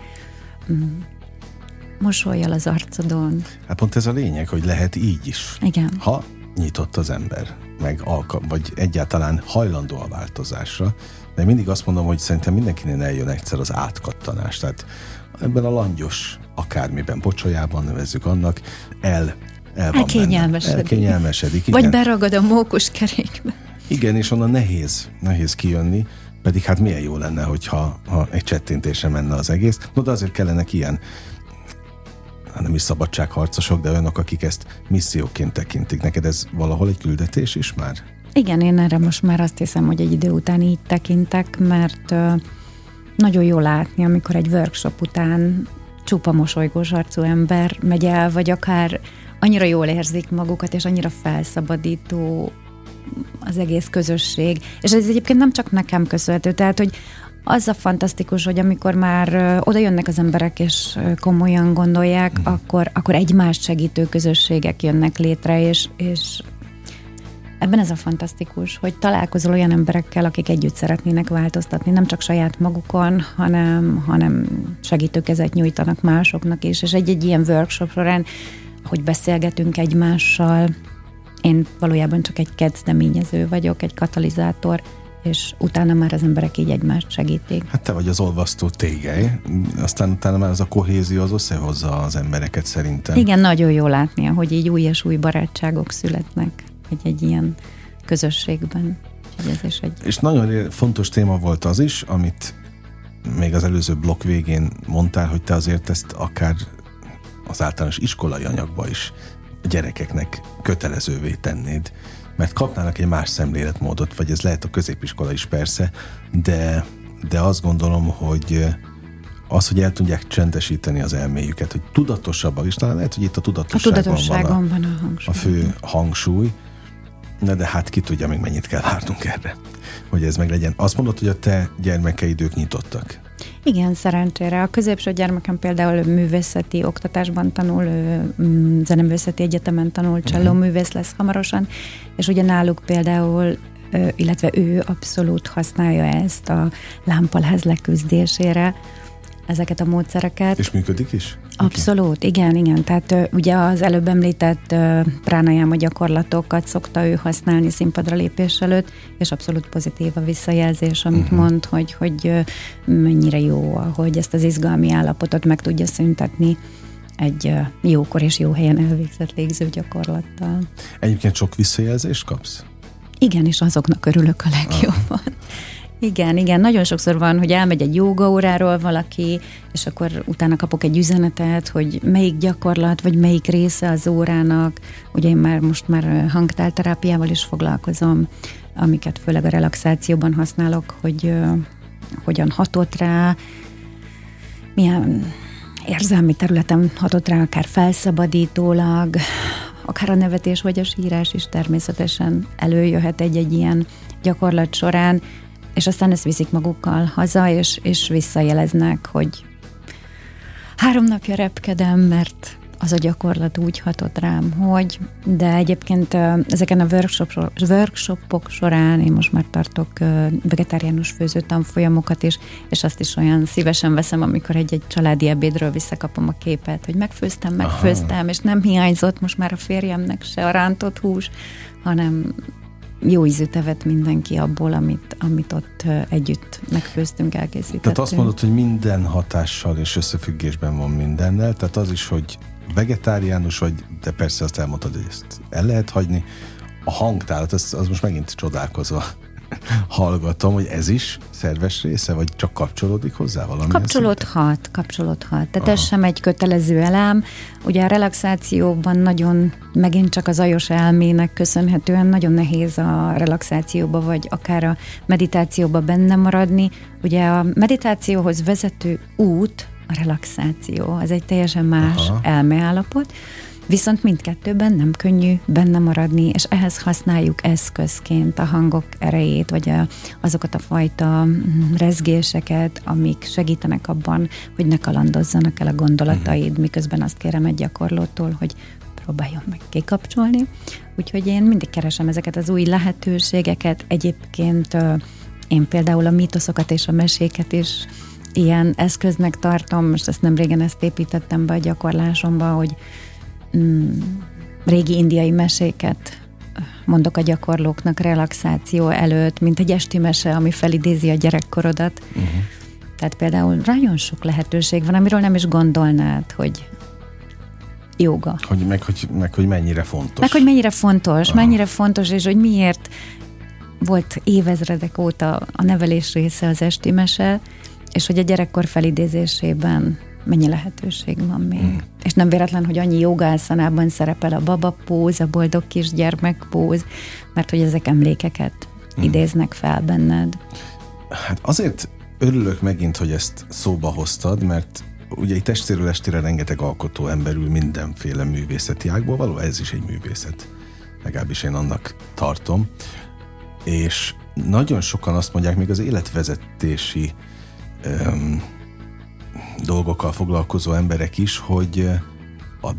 mm mosolyjal az arcodon. Hát pont ez a lényeg, hogy lehet így is. Igen. Ha nyitott az ember, meg alka, vagy egyáltalán hajlandó a változásra, de mindig azt mondom, hogy szerintem mindenkinél eljön egyszer az átkattanás. Tehát ebben a langyos akármiben, pocsolyában nevezzük annak, el, el van Elkényelmesedik. Elkényelmesedik, igen. Vagy beragad a mókus kerékbe. Igen, és onnan nehéz, nehéz kijönni, pedig hát milyen jó lenne, hogyha ha egy csettintésre menne az egész. No, de azért kellenek ilyen Hát nem is szabadságharcosok, de olyanok, akik ezt misszióként tekintik. Neked ez valahol egy küldetés is már? Igen, én erre most már azt hiszem, hogy egy idő után így tekintek, mert nagyon jó látni, amikor egy workshop után csupa mosolygós arcú ember megy el, vagy akár annyira jól érzik magukat, és annyira felszabadító az egész közösség. És ez egyébként nem csak nekem köszönhető, tehát, hogy az a fantasztikus, hogy amikor már oda jönnek az emberek, és komolyan gondolják, mm. akkor, akkor egymást segítő közösségek jönnek létre, és, és ebben ez a fantasztikus, hogy találkozol olyan emberekkel, akik együtt szeretnének változtatni, nem csak saját magukon, hanem, hanem segítőkezet nyújtanak másoknak is, és egy-egy ilyen workshop során, hogy beszélgetünk egymással, én valójában csak egy kezdeményező vagyok, egy katalizátor, és utána már az emberek így egymást segítik. Hát te vagy az olvasztó tégely, aztán utána már az a kohézió az összehozza az embereket szerintem. Igen, nagyon jó látni, hogy így új és új barátságok születnek egy, egy ilyen közösségben. Ez is egy... És nagyon fontos téma volt az is, amit még az előző blokk végén mondtál, hogy te azért ezt akár az általános iskolai anyagba is gyerekeknek kötelezővé tennéd mert kapnának egy más szemléletmódot, vagy ez lehet a középiskola is persze, de, de azt gondolom, hogy az, hogy el tudják csendesíteni az elméjüket, hogy tudatosabbak, és talán lehet, hogy itt a tudatosságon, a tudatosságon van, a, van a hangsúly. a fő hangsúly, Na de hát ki tudja még mennyit kell várnunk erre, hogy ez meg legyen. Azt mondod, hogy a te gyermekeid ők nyitottak. Igen, szerencsére. A középső gyermekem például művészeti oktatásban tanul, mm, zeneművészeti egyetemen tanul, cselló uh-huh. művész lesz hamarosan, és ugye náluk például illetve ő abszolút használja ezt a lámpaláz leküzdésére, ezeket a módszereket. És működik is? Abszolút, igen, igen. Tehát ugye az előbb említett a gyakorlatokat szokta ő használni színpadra lépés előtt, és abszolút pozitív a visszajelzés, amit uh-huh. mond, hogy, hogy mennyire jó, hogy ezt az izgalmi állapotot meg tudja szüntetni egy jókor és jó helyen elvégzett légző gyakorlattal. Egyébként sok visszajelzést kapsz? Igen, és azoknak örülök a legjobban. Ah. [LAUGHS] Igen, igen, nagyon sokszor van, hogy elmegy egy jogaóráról valaki, és akkor utána kapok egy üzenetet, hogy melyik gyakorlat, vagy melyik része az órának. Ugye én már most már hangtálterápiával is foglalkozom, amiket főleg a relaxációban használok, hogy uh, hogyan hatott rá, milyen érzelmi területen hatott rá, akár felszabadítólag, akár a nevetés vagy a sírás is természetesen előjöhet egy-egy ilyen gyakorlat során, és aztán ezt viszik magukkal haza, és, és visszajeleznek, hogy három napja repkedem, mert az a gyakorlat úgy hatott rám, hogy, de egyébként ezeken a workshop, workshopok során én most már tartok vegetáriánus főző tanfolyamokat is, és azt is olyan szívesen veszem, amikor egy-egy családi ebédről visszakapom a képet, hogy megfőztem, megfőztem, Aha. és nem hiányzott most már a férjemnek se a rántott hús, hanem jó ízű tevet mindenki abból, amit, amit ott együtt megfőztünk, elkészítettünk. Tehát azt mondod, hogy minden hatással és összefüggésben van mindennel, tehát az is, hogy vegetáriánus vagy, de persze azt elmondtad, hogy ezt el lehet hagyni. A hangtálat, az, az most megint csodálkozva hallgatom, hogy ez is szerves része, vagy csak kapcsolódik hozzá valami? Kapcsolódhat, kapcsolódhat. Tehát Aha. ez sem egy kötelező elem. Ugye a relaxációban nagyon, megint csak az ajos elmének köszönhetően nagyon nehéz a relaxációba, vagy akár a meditációba benne maradni. Ugye a meditációhoz vezető út a relaxáció, az egy teljesen más Aha. elmeállapot. Viszont mindkettőben nem könnyű benne maradni, és ehhez használjuk eszközként a hangok erejét, vagy a, azokat a fajta mm, rezgéseket, amik segítenek abban, hogy ne kalandozzanak el a gondolataid, uh-huh. miközben azt kérem egy gyakorlótól, hogy próbáljon meg kikapcsolni. Úgyhogy én mindig keresem ezeket az új lehetőségeket. Egyébként én például a mítoszokat és a meséket is ilyen eszköznek tartom, most ezt nem régen ezt építettem be a gyakorlásomba, hogy mm, régi indiai meséket mondok a gyakorlóknak relaxáció előtt, mint egy esti mese, ami felidézi a gyerekkorodat. Uh-huh. Tehát például nagyon sok lehetőség van, amiről nem is gondolnád, hogy joga. Hogy, meg, hogy, meg hogy mennyire fontos. Meg hogy mennyire fontos, Aha. mennyire fontos, és hogy miért volt évezredek óta a nevelés része az esti mese, és hogy a gyerekkor felidézésében mennyi lehetőség van még. Mm. És nem véletlen, hogy annyi jogászanában szerepel a baba póz, a boldog kisgyermek póz, mert hogy ezek emlékeket mm. idéznek fel benned. Hát azért örülök megint, hogy ezt szóba hoztad, mert ugye itt testéről estére rengeteg alkotó emberül mindenféle művészeti ágból való, ez is egy művészet. Legalábbis én annak tartom. És nagyon sokan azt mondják, még az életvezetési um, dolgokkal foglalkozó emberek is, hogy a,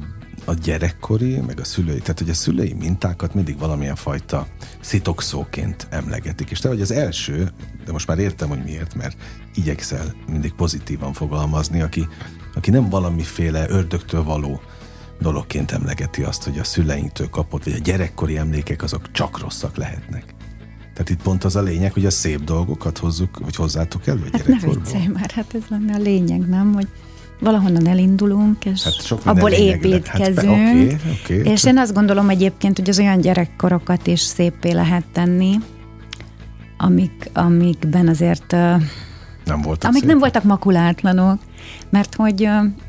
a gyerekkori, meg a szülői, tehát hogy a szülői mintákat mindig valamilyen fajta szitokszóként emlegetik. És te vagy az első, de most már értem, hogy miért, mert igyekszel mindig pozitívan fogalmazni, aki, aki nem valamiféle ördögtől való dologként emlegeti azt, hogy a szüleinktől kapott, vagy a gyerekkori emlékek azok csak rosszak lehetnek. Tehát itt pont az a lényeg, hogy a szép dolgokat hozzuk, vagy hozzátok elő hát ne viccelj már, hát ez lenne a lényeg, nem? Hogy valahonnan elindulunk, és hát sok abból építkezünk. Hát, okay, okay. És én azt gondolom egyébként, hogy az olyan gyerekkorokat is szépé lehet tenni, amik, amikben azért nem voltak amik szép. nem voltak makulátlanok, mert hogy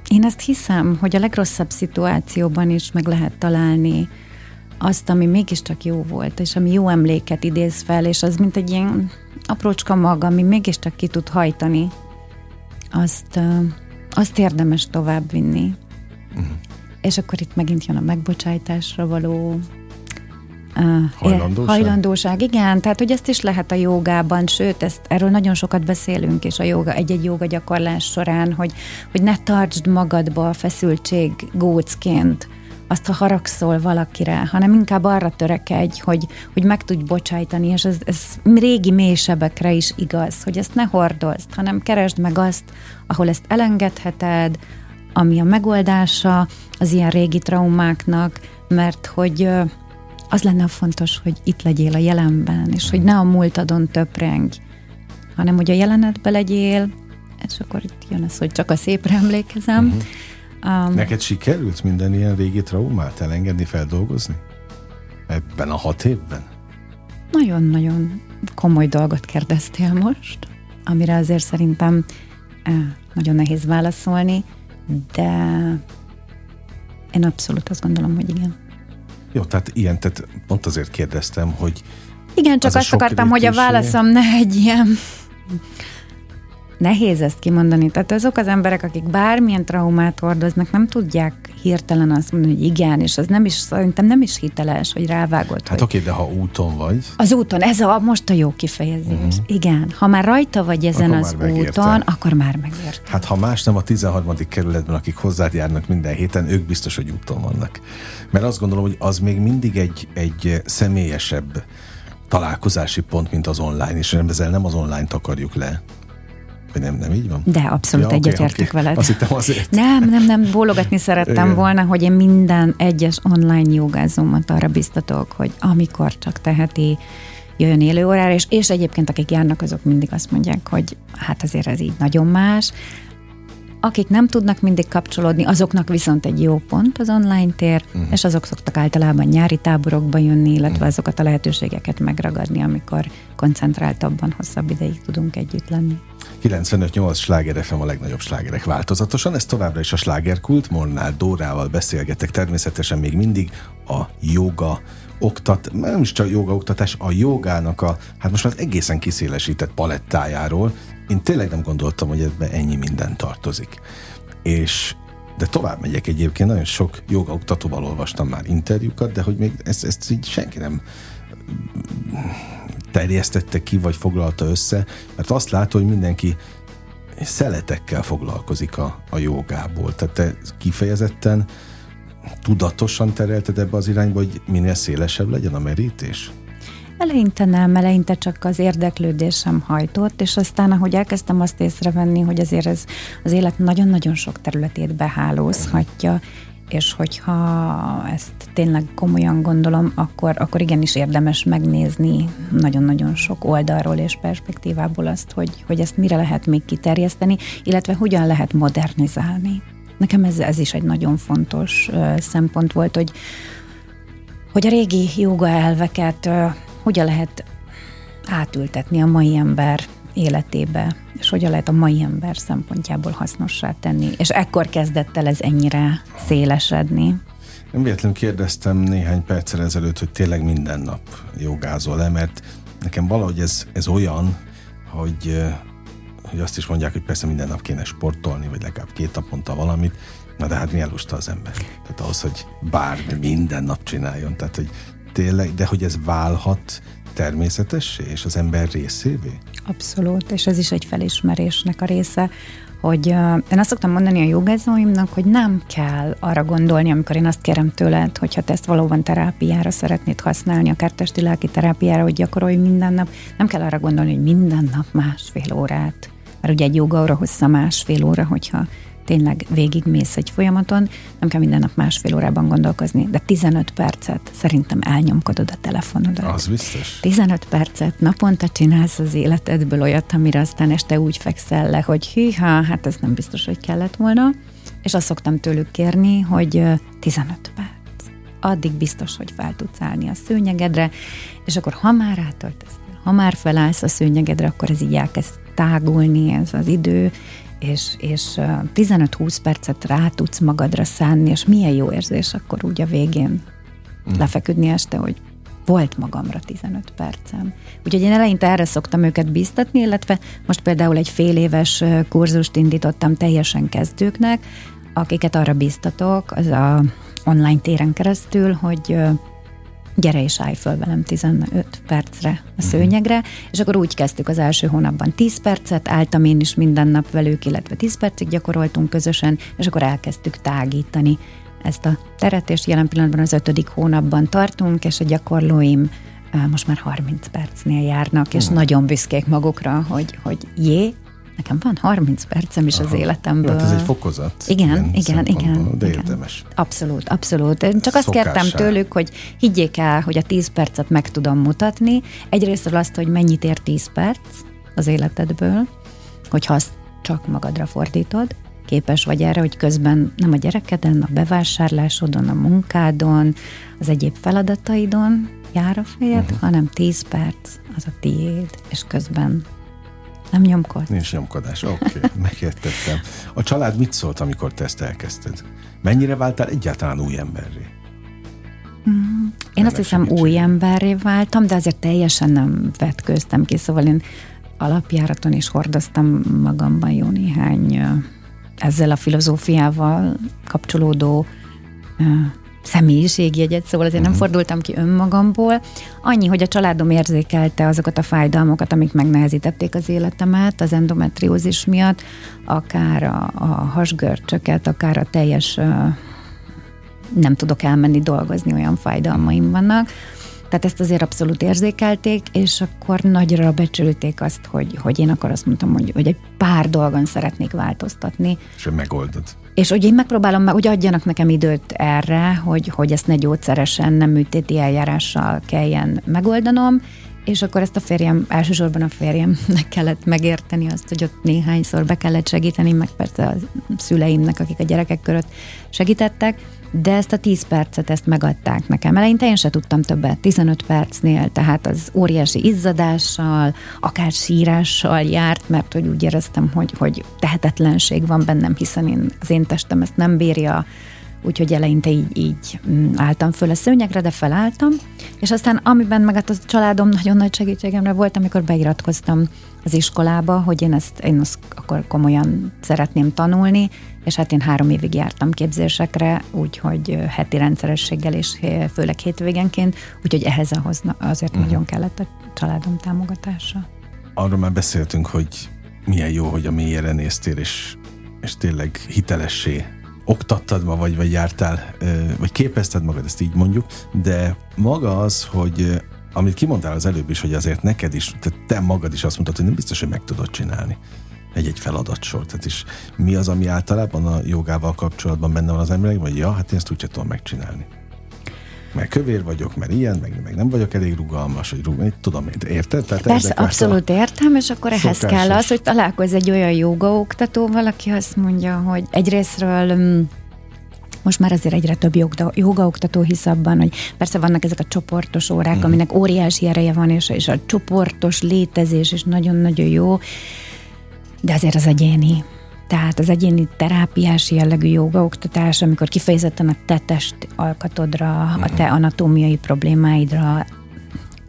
én ezt hiszem, hogy a legrosszabb szituációban is meg lehet találni azt, ami mégiscsak jó volt, és ami jó emléket idéz fel, és az mint egy ilyen aprócska mag, ami mégiscsak ki tud hajtani azt, azt érdemes továbbvinni. Uh-huh. És akkor itt megint jön a megbocsájtásra való Uh, hajlandóság? hajlandóság, igen, tehát hogy ezt is lehet a jogában, sőt, ezt, erről nagyon sokat beszélünk, és a joga, egy-egy joga gyakorlás során, hogy, hogy ne tartsd magadba a feszültség gócként, azt, ha haragszol valakire, hanem inkább arra törekedj, hogy, hogy meg tudj bocsájtani, és ez, ez régi mélysebekre is igaz, hogy ezt ne hordozd, hanem keresd meg azt, ahol ezt elengedheted, ami a megoldása az ilyen régi traumáknak, mert hogy az lenne fontos, hogy itt legyél a jelenben, és hogy ne a múltadon töpreng, hanem hogy a jelenetbe legyél, és akkor itt jön az, hogy csak a szépre emlékezem. Uh-huh. Um, Neked sikerült minden ilyen régi traumát elengedni, feldolgozni? Ebben a hat évben? Nagyon-nagyon komoly dolgot kérdeztél most, amire azért szerintem eh, nagyon nehéz válaszolni, de én abszolút azt gondolom, hogy igen. Jó, tehát ilyen, tehát pont azért kérdeztem, hogy igen, csak az azt akartam, hogy a válaszom ne egy ilyen nehéz ezt kimondani. Tehát azok az emberek, akik bármilyen traumát hordoznak, nem tudják hirtelen azt mondani, hogy igen, és az nem is, szerintem nem is hiteles, hogy rávágott. Hát oké, de ha úton vagy. Az úton, ez a most a jó kifejezés. Uh-huh. Igen, ha már rajta vagy ezen akkor az úton, akkor már megérte. Hát ha más nem a 13. kerületben, akik hozzád járnak minden héten, ők biztos, hogy úton vannak. Mert azt gondolom, hogy az még mindig egy, egy személyesebb találkozási pont, mint az online, és ezzel nem az online-t akarjuk le, vagy nem, nem így van? De abszolút ja, egyetértek okay, veled. Azt hittem azért. Nem, nem, nem, bólogatni szerettem Igen. volna, hogy én minden egyes online jogázómat arra biztatok, hogy amikor csak teheti, jöjjön élő órára, és, és egyébként akik járnak, azok mindig azt mondják, hogy hát azért ez így nagyon más. Akik nem tudnak mindig kapcsolódni, azoknak viszont egy jó pont az online tér, uh-huh. és azok szoktak általában nyári táborokba jönni, illetve uh-huh. azokat a lehetőségeket megragadni, amikor koncentráltabban, hosszabb ideig tudunk együtt lenni. 95-8 sláger FM a legnagyobb slágerek változatosan. Ez továbbra is a slágerkult. Molnár Dórával beszélgetek természetesen még mindig a joga oktat, nem is csak joga oktatás, a jogának a, hát most már egészen kiszélesített palettájáról. Én tényleg nem gondoltam, hogy ebbe ennyi minden tartozik. És de tovább megyek egyébként, nagyon sok joga oktatóval olvastam már interjúkat, de hogy még ezt, ezt így senki nem terjesztette ki, vagy foglalta össze, mert azt látod, hogy mindenki szeletekkel foglalkozik a, a jogából. Tehát te kifejezetten tudatosan terelted ebbe az irányba, hogy minél szélesebb legyen a merítés? Eleinte nem, eleinte csak az érdeklődésem hajtott, és aztán, ahogy elkezdtem azt észrevenni, hogy azért ez az élet nagyon-nagyon sok területét behálózhatja, és hogyha ezt tényleg komolyan gondolom, akkor, akkor igenis érdemes megnézni nagyon-nagyon sok oldalról és perspektívából azt, hogy, hogy ezt mire lehet még kiterjeszteni, illetve hogyan lehet modernizálni. Nekem ez, ez is egy nagyon fontos uh, szempont volt, hogy, hogy a régi joga elveket uh, hogyan lehet átültetni a mai ember életébe, és hogyan lehet a mai ember szempontjából hasznossá tenni. És ekkor kezdett el ez ennyire szélesedni. Nem véletlenül kérdeztem néhány perccel ezelőtt, hogy tényleg minden nap jogázol-e, mert nekem valahogy ez, ez olyan, hogy, hogy azt is mondják, hogy persze minden nap kéne sportolni, vagy legalább két naponta valamit, na de hát milyen lusta az ember. Tehát ahhoz, hogy bármi minden nap csináljon, tehát hogy tényleg, de hogy ez válhat természetessé és az ember részévé? Abszolút, és ez is egy felismerésnek a része, hogy uh, én azt szoktam mondani a jogázóimnak, hogy nem kell arra gondolni, amikor én azt kérem tőled, hogyha te ezt valóban terápiára szeretnéd használni, akár testi lelki terápiára, hogy gyakorolj minden nap, nem kell arra gondolni, hogy minden nap másfél órát, mert ugye egy joga óra hossza másfél óra, hogyha tényleg végigmész egy folyamaton, nem kell minden nap másfél órában gondolkozni, de 15 percet szerintem elnyomkodod a telefonodat. Az biztos. 15 percet naponta csinálsz az életedből olyat, amire aztán este úgy fekszel le, hogy hűha, hát ez nem biztos, hogy kellett volna. És azt szoktam tőlük kérni, hogy 15 perc. Addig biztos, hogy fel tudsz állni a szőnyegedre, és akkor ha már átöltöztél, ha már felállsz a szőnyegedre, akkor ez így elkezd tágulni ez az idő, és, és 15-20 percet rá tudsz magadra szánni, és milyen jó érzés akkor úgy a végén mm. lefeküdni este, hogy volt magamra 15 percem. Úgyhogy én eleinte erre szoktam őket biztatni, illetve most például egy fél éves kurzust indítottam teljesen kezdőknek, akiket arra biztatok, az a online téren keresztül, hogy gyere és állj föl velem 15 percre a mhm. szőnyegre, és akkor úgy kezdtük az első hónapban 10 percet, álltam én is minden nap velük, illetve 10 percig gyakoroltunk közösen, és akkor elkezdtük tágítani ezt a teret, és jelen pillanatban az ötödik hónapban tartunk, és a gyakorlóim most már 30 percnél járnak, és hmm. nagyon büszkék magukra, hogy, hogy jé, nekem van 30 percem is Aha. az életemből. Hát ez egy fokozat. Igen, igen, igen. De igen. érdemes. Abszolút, abszolút. Én csak azt kértem tőlük, hogy higgyék el, hogy a 10 percet meg tudom mutatni. Egyrészt azt, hogy mennyit ér 10 perc az életedből, hogyha azt csak magadra fordítod, képes vagy erre, hogy közben nem a gyerekeden, a bevásárlásodon, a munkádon, az egyéb feladataidon jár a fejed, uh-huh. hanem 10 perc az a tiéd, és közben nem nyomkod. Nincs nyomkodás, oké, okay, megértettem. A család mit szólt, amikor te ezt elkezdted? Mennyire váltál egyáltalán új emberré? Mm, én azt hiszem új emberré váltam, de azért teljesen nem vetkőztem ki, szóval én alapjáraton is hordoztam magamban jó néhány ezzel a filozófiával kapcsolódó személyiségjegyet, szóval azért uh-huh. nem mhm. fordultam ki önmagamból. Annyi, hogy a családom érzékelte azokat a fájdalmokat, amik megnehezítették az életemet az endometriózis miatt, akár a, a hasgörcsöket, akár a teljes nem tudok elmenni dolgozni, olyan fájdalmaim vannak. Tehát ezt azért abszolút érzékelték, és akkor nagyra becsülték azt, hogy, hogy én akkor azt mondtam, hogy, hogy egy pár dolgon szeretnék változtatni. És megoldod. És hogy én megpróbálom, hogy adjanak nekem időt erre, hogy, hogy ezt ne gyógyszeresen, nem műtéti eljárással kelljen megoldanom, és akkor ezt a férjem, elsősorban a férjemnek kellett megérteni azt, hogy ott néhányszor be kellett segíteni, meg persze a szüleimnek, akik a gyerekek körött segítettek, de ezt a 10 percet ezt megadták nekem. Eleinte én se tudtam többet, 15 percnél, tehát az óriási izzadással, akár sírással járt, mert hogy úgy éreztem, hogy, hogy tehetetlenség van bennem, hiszen én, az én testem ezt nem bírja, úgyhogy eleinte így, így mm, álltam föl a szőnyegre, de felálltam, és aztán amiben meg hát a családom nagyon nagy segítségemre volt, amikor beiratkoztam az iskolába, hogy én ezt, én ezt akkor komolyan szeretném tanulni, és hát én három évig jártam képzésekre, úgyhogy heti rendszerességgel és főleg hétvégenként, úgyhogy ehhez ahhoz azért uh-huh. nagyon kellett a családom támogatása. Arról már beszéltünk, hogy milyen jó, hogy a mélyére néztél, és, és tényleg hitelessé oktattad ma, vagy, vagy jártál, vagy képezted magad, ezt így mondjuk, de maga az, hogy amit kimondtál az előbb is, hogy azért neked is, tehát te magad is azt mondtad, hogy nem biztos, hogy meg tudod csinálni egy-egy feladatsor. Tehát is mi az, ami általában a jogával kapcsolatban benne van az emberek, vagy ja, hát én ezt úgy tudom megcsinálni. Mert kövér vagyok, mert ilyen, meg, meg nem vagyok elég rugalmas, hogy rugalmas, tudom, érted? Tehát Persze, abszolút értem, és akkor ehhez szokásos. kell az, hogy találkozz egy olyan jogaoktatóval, aki azt mondja, hogy egyrésztről mm, most már azért egyre több joga, jogaoktató hisz abban, hogy persze vannak ezek a csoportos órák, mm. aminek óriási ereje van, és, és a csoportos létezés is nagyon-nagyon jó, de azért az egyéni. Tehát az egyéni terápiás jellegű jogaoktatás, amikor kifejezetten a te test alkatodra, a te mhm. anatómiai problémáidra, oram,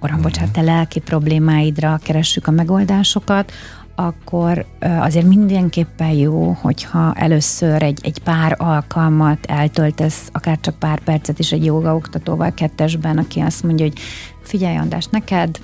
uh-huh. bocsánat, te lelki problémáidra keressük a megoldásokat, akkor azért mindenképpen jó, hogyha először egy, egy pár alkalmat eltöltesz, akár csak pár percet is egy jogaoktatóval kettesben, aki azt mondja, hogy figyelj András, neked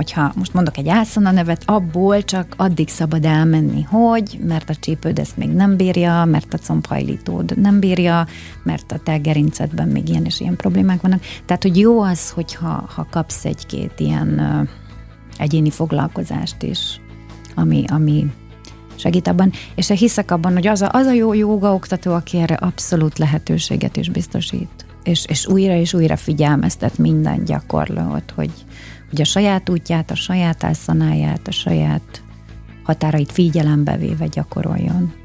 hogyha most mondok egy ászana nevet, abból csak addig szabad elmenni, hogy, mert a csípőd ezt még nem bírja, mert a combhajlítód nem bírja, mert a te gerincedben még ilyen és ilyen problémák vannak. Tehát, hogy jó az, hogyha ha kapsz egy-két ilyen uh, egyéni foglalkozást is, ami, ami segít abban, és hiszek abban, hogy az a, az a jó joga oktató, aki erre abszolút lehetőséget is biztosít, és, és újra és újra figyelmeztet minden gyakorlót, hogy, hogy a saját útját, a saját álszanáját, a saját határait figyelembe véve gyakoroljon.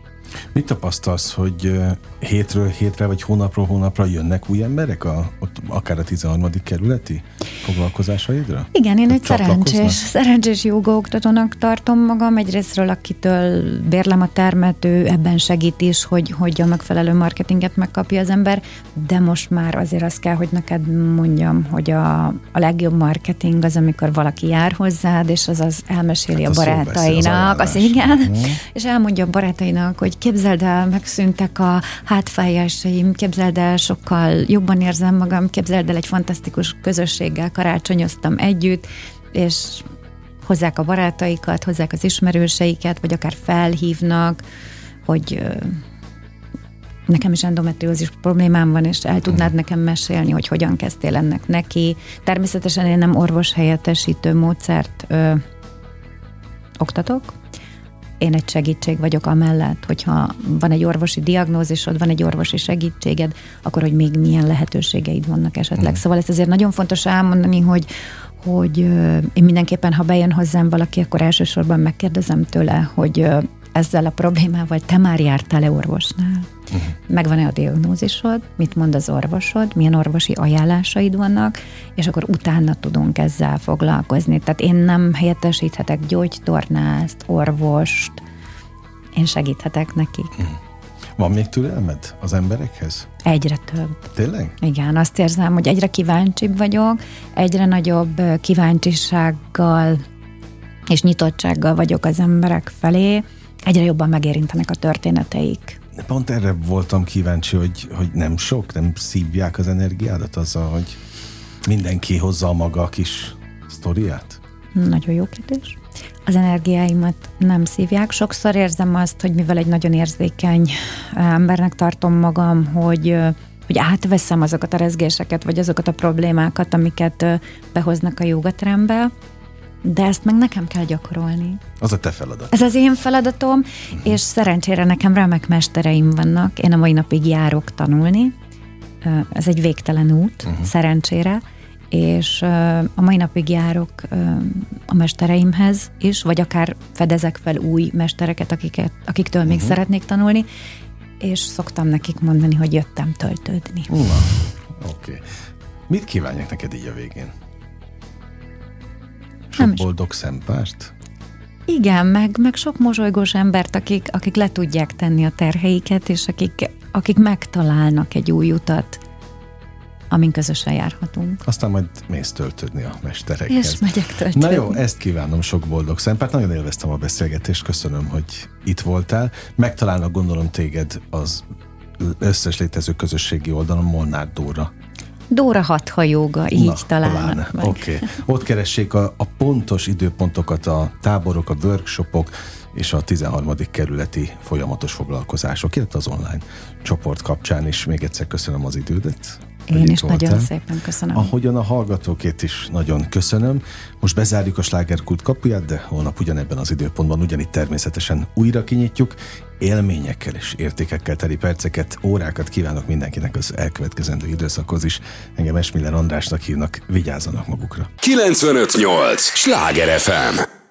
Mit tapasztalsz, hogy hétről hétre, vagy hónapról hónapra jönnek új emberek, a, ott akár a 13. kerületi foglalkozásaidra? Igen, én egy szerencsés, szerencsés jogaoktatónak tartom magam. Egyrésztről, akitől bérlem a termet, ő ebben segít is, hogy, hogy a megfelelő marketinget megkapja az ember, de most már azért azt kell, hogy neked mondjam, hogy a, a legjobb marketing az, amikor valaki jár hozzád, és az az elmeséli hát a barátainak, az, az igen, hmm. és elmondja a barátainak, hogy képzeld el, megszűntek a hátfájásaim, képzeld el, sokkal jobban érzem magam, képzeld el, egy fantasztikus közösséggel karácsonyoztam együtt, és hozzák a barátaikat, hozzák az ismerőseiket, vagy akár felhívnak, hogy nekem is endometriózis problémám van, és el tudnád mhm. nekem mesélni, hogy hogyan kezdtél ennek neki. Természetesen én nem orvos helyettesítő módszert ö, oktatok, én egy segítség vagyok amellett, hogyha van egy orvosi diagnózisod, van egy orvosi segítséged, akkor hogy még milyen lehetőségeid vannak esetleg. Mm. Szóval ezt azért nagyon fontos elmondani, hogy, hogy én mindenképpen, ha bejön hozzám valaki, akkor elsősorban megkérdezem tőle, hogy ezzel a problémával te már jártál-e orvosnál? Uh-huh. Megvan-e a diagnózisod? Mit mond az orvosod? Milyen orvosi ajánlásaid vannak? És akkor utána tudunk ezzel foglalkozni. Tehát én nem helyettesíthetek gyógytornást, orvost, én segíthetek nekik. Uh-huh. Van még türelmed az emberekhez? Egyre több. Tényleg? Igen, azt érzem, hogy egyre kíváncsibb vagyok, egyre nagyobb kíváncsisággal és nyitottsággal vagyok az emberek felé, egyre jobban megérintenek a történeteik. Pont erre voltam kíváncsi, hogy, hogy nem sok, nem szívják az energiádat azzal, hogy mindenki hozza a maga kis sztoriát? Nagyon jó kérdés. Az energiáimat nem szívják. Sokszor érzem azt, hogy mivel egy nagyon érzékeny embernek tartom magam, hogy hogy átveszem azokat a rezgéseket, vagy azokat a problémákat, amiket behoznak a jogatrembe, de ezt meg nekem kell gyakorolni. Az a te feladat. Ez az én feladatom, uh-huh. és szerencsére nekem remek mestereim vannak. Én a mai napig járok tanulni. Ez egy végtelen út, uh-huh. szerencsére és a mai napig járok a mestereimhez is, vagy akár fedezek fel új mestereket, akiket, akiktől uh-huh. még mhm. szeretnék tanulni, és szoktam nekik mondani, hogy jöttem töltődni. Uh, Oké. Okay. Mit kívánjak neked így a végén? Sok nem boldog szempárt? Igen, meg, meg sok mosolygós embert, akik, akik le tudják tenni a terheiket, és akik, akik megtalálnak egy új utat, amin közösen járhatunk. Aztán majd mész töltödni a mesterekhez. És megyek töltödni. Na jó, ezt kívánom, sok boldog szempárt. Nagyon élveztem a beszélgetést, köszönöm, hogy itt voltál. Megtalálnak gondolom téged az összes létező közösségi oldalon Molnár Dóra Dóra Hatha joga, így Na, találnak. Oké. Okay. Ott keressék a, a pontos időpontokat, a táborok, a workshopok és a 13. kerületi folyamatos foglalkozások, illetve az online csoport kapcsán is. Még egyszer köszönöm az idődet. Én is voltál. nagyon szépen köszönöm. Ahogyan a hallgatókét is nagyon köszönöm. Most bezárjuk a slágerkult kapuját, de holnap ugyanebben az időpontban ugyanitt természetesen újra kinyitjuk. Élményekkel és értékekkel teli perceket, órákat kívánok mindenkinek az elkövetkezendő időszakhoz is. Engem Esmiller Andrásnak hívnak, vigyázzanak magukra. 958! Sláger FM!